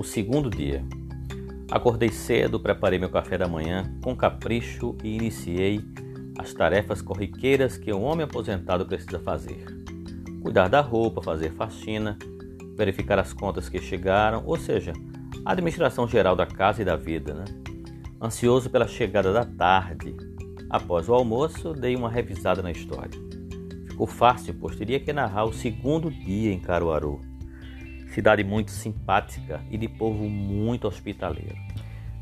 o segundo dia. Acordei cedo, preparei meu café da manhã com capricho e iniciei as tarefas corriqueiras que um homem aposentado precisa fazer: cuidar da roupa, fazer faxina, verificar as contas que chegaram, ou seja, a administração geral da casa e da vida. Né? Ansioso pela chegada da tarde, após o almoço, dei uma revisada na história. Ficou fácil, pois teria que narrar o segundo dia em Caruaru cidade muito simpática e de povo muito hospitaleiro.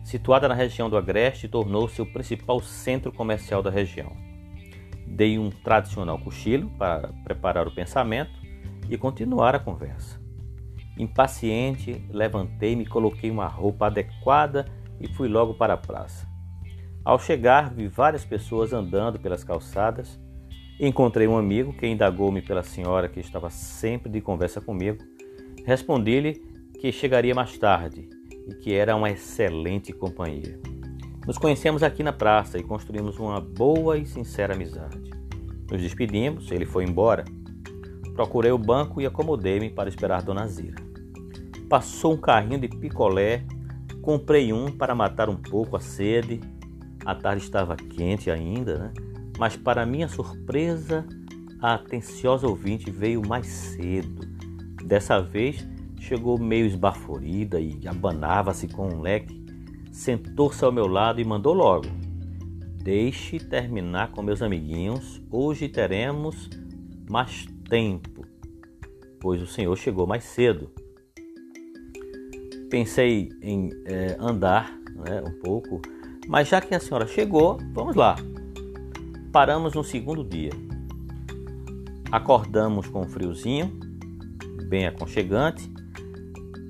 Situada na região do Agreste, tornou-se o principal centro comercial da região. Dei um tradicional cochilo para preparar o pensamento e continuar a conversa. Impaciente, levantei-me, coloquei uma roupa adequada e fui logo para a praça. Ao chegar, vi várias pessoas andando pelas calçadas. Encontrei um amigo que indagou-me pela senhora que estava sempre de conversa comigo Respondi-lhe que chegaria mais tarde e que era uma excelente companhia. Nos conhecemos aqui na praça e construímos uma boa e sincera amizade. Nos despedimos, ele foi embora. Procurei o banco e acomodei-me para esperar Dona Zira. Passou um carrinho de picolé, comprei um para matar um pouco a sede. A tarde estava quente ainda, né? Mas para minha surpresa, a atenciosa ouvinte veio mais cedo Dessa vez chegou meio esbaforida e abanava-se com um leque. Sentou-se ao meu lado e mandou logo: Deixe terminar com meus amiguinhos, hoje teremos mais tempo, pois o senhor chegou mais cedo. Pensei em é, andar né, um pouco, mas já que a senhora chegou, vamos lá. Paramos no segundo dia. Acordamos com um friozinho bem aconchegante.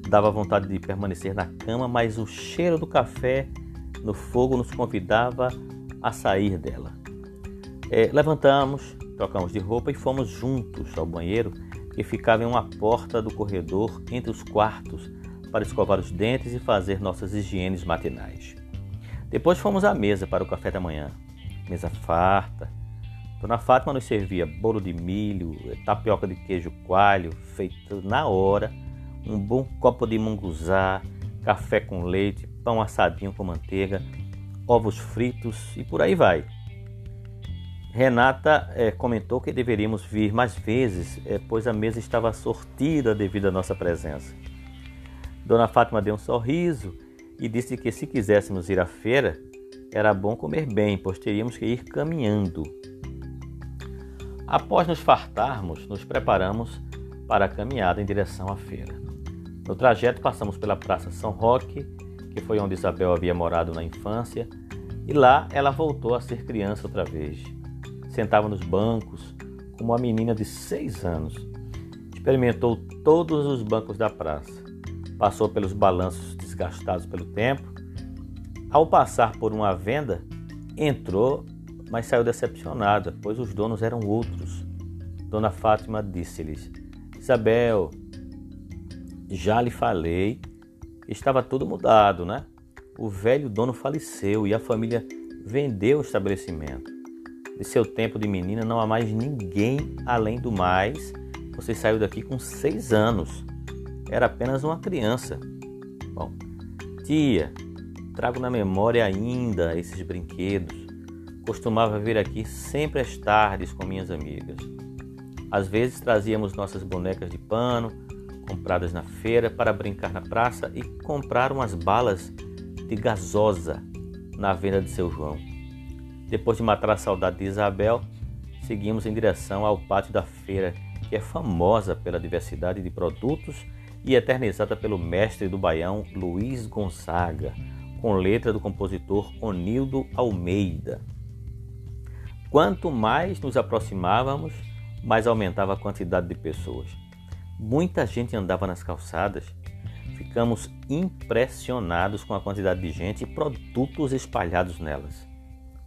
Dava vontade de permanecer na cama, mas o cheiro do café no fogo nos convidava a sair dela. É, levantamos, trocamos de roupa e fomos juntos ao banheiro que ficava em uma porta do corredor entre os quartos para escovar os dentes e fazer nossas higienes matinais. Depois fomos à mesa para o café da manhã. Mesa farta, Dona Fátima nos servia bolo de milho, tapioca de queijo coalho, feito na hora, um bom copo de munguzá, café com leite, pão assadinho com manteiga, ovos fritos e por aí vai. Renata é, comentou que deveríamos vir mais vezes, é, pois a mesa estava sortida devido à nossa presença. Dona Fátima deu um sorriso e disse que se quiséssemos ir à feira, era bom comer bem, pois teríamos que ir caminhando. Após nos fartarmos, nos preparamos para a caminhada em direção à feira. No trajeto, passamos pela Praça São Roque, que foi onde Isabel havia morado na infância, e lá ela voltou a ser criança outra vez. Sentava nos bancos como uma menina de seis anos. Experimentou todos os bancos da praça. Passou pelos balanços desgastados pelo tempo. Ao passar por uma venda, entrou mas saiu decepcionada, pois os donos eram outros. Dona Fátima disse-lhes: Isabel, já lhe falei, estava tudo mudado, né? O velho dono faleceu e a família vendeu o estabelecimento. De seu tempo de menina não há mais ninguém além do mais. Você saiu daqui com seis anos. Era apenas uma criança. Bom, tia, trago na memória ainda esses brinquedos Costumava vir aqui sempre às tardes com minhas amigas. Às vezes trazíamos nossas bonecas de pano, compradas na feira, para brincar na praça e comprar umas balas de gasosa na venda de seu João. Depois de matar a saudade de Isabel, seguimos em direção ao pátio da feira, que é famosa pela diversidade de produtos e eternizada pelo mestre do baião Luiz Gonzaga, com letra do compositor Onildo Almeida. Quanto mais nos aproximávamos, mais aumentava a quantidade de pessoas. Muita gente andava nas calçadas. Ficamos impressionados com a quantidade de gente e produtos espalhados nelas.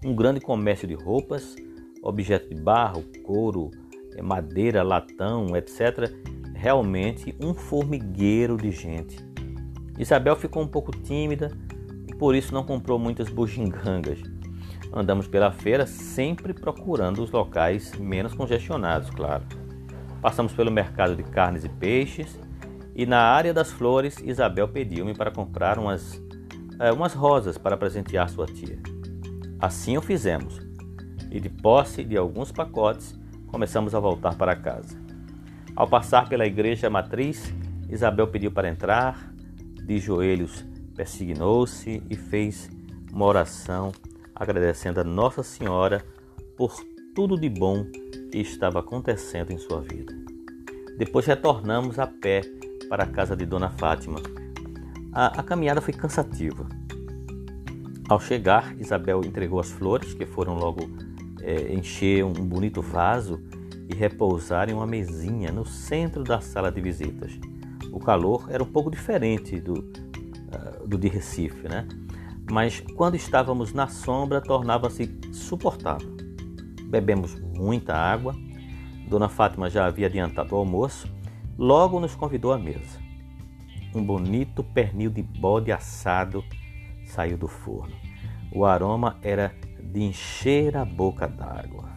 Um grande comércio de roupas, objetos de barro, couro, eh, madeira, latão, etc. Realmente um formigueiro de gente. Isabel ficou um pouco tímida e por isso não comprou muitas bugigangas Andamos pela feira sempre procurando os locais menos congestionados, claro. Passamos pelo mercado de carnes e peixes E na área das flores, Isabel pediu-me para comprar umas, é, umas rosas para presentear sua tia. Assim o fizemos, e de posse de alguns pacotes, começamos a voltar para casa. Ao passar pela igreja matriz, Isabel pediu para entrar, de joelhos persignou-se e fez uma oração agradecendo a Nossa Senhora por tudo de bom que estava acontecendo em sua vida. Depois retornamos a pé para a casa de Dona Fátima. A, a caminhada foi cansativa. Ao chegar, Isabel entregou as flores, que foram logo é, encher um bonito vaso e repousar em uma mesinha no centro da sala de visitas. O calor era um pouco diferente do, uh, do de Recife, né? Mas quando estávamos na sombra, tornava-se suportável. Bebemos muita água. Dona Fátima já havia adiantado o almoço. Logo nos convidou à mesa. Um bonito pernil de bode assado saiu do forno. O aroma era de encher a boca d'água.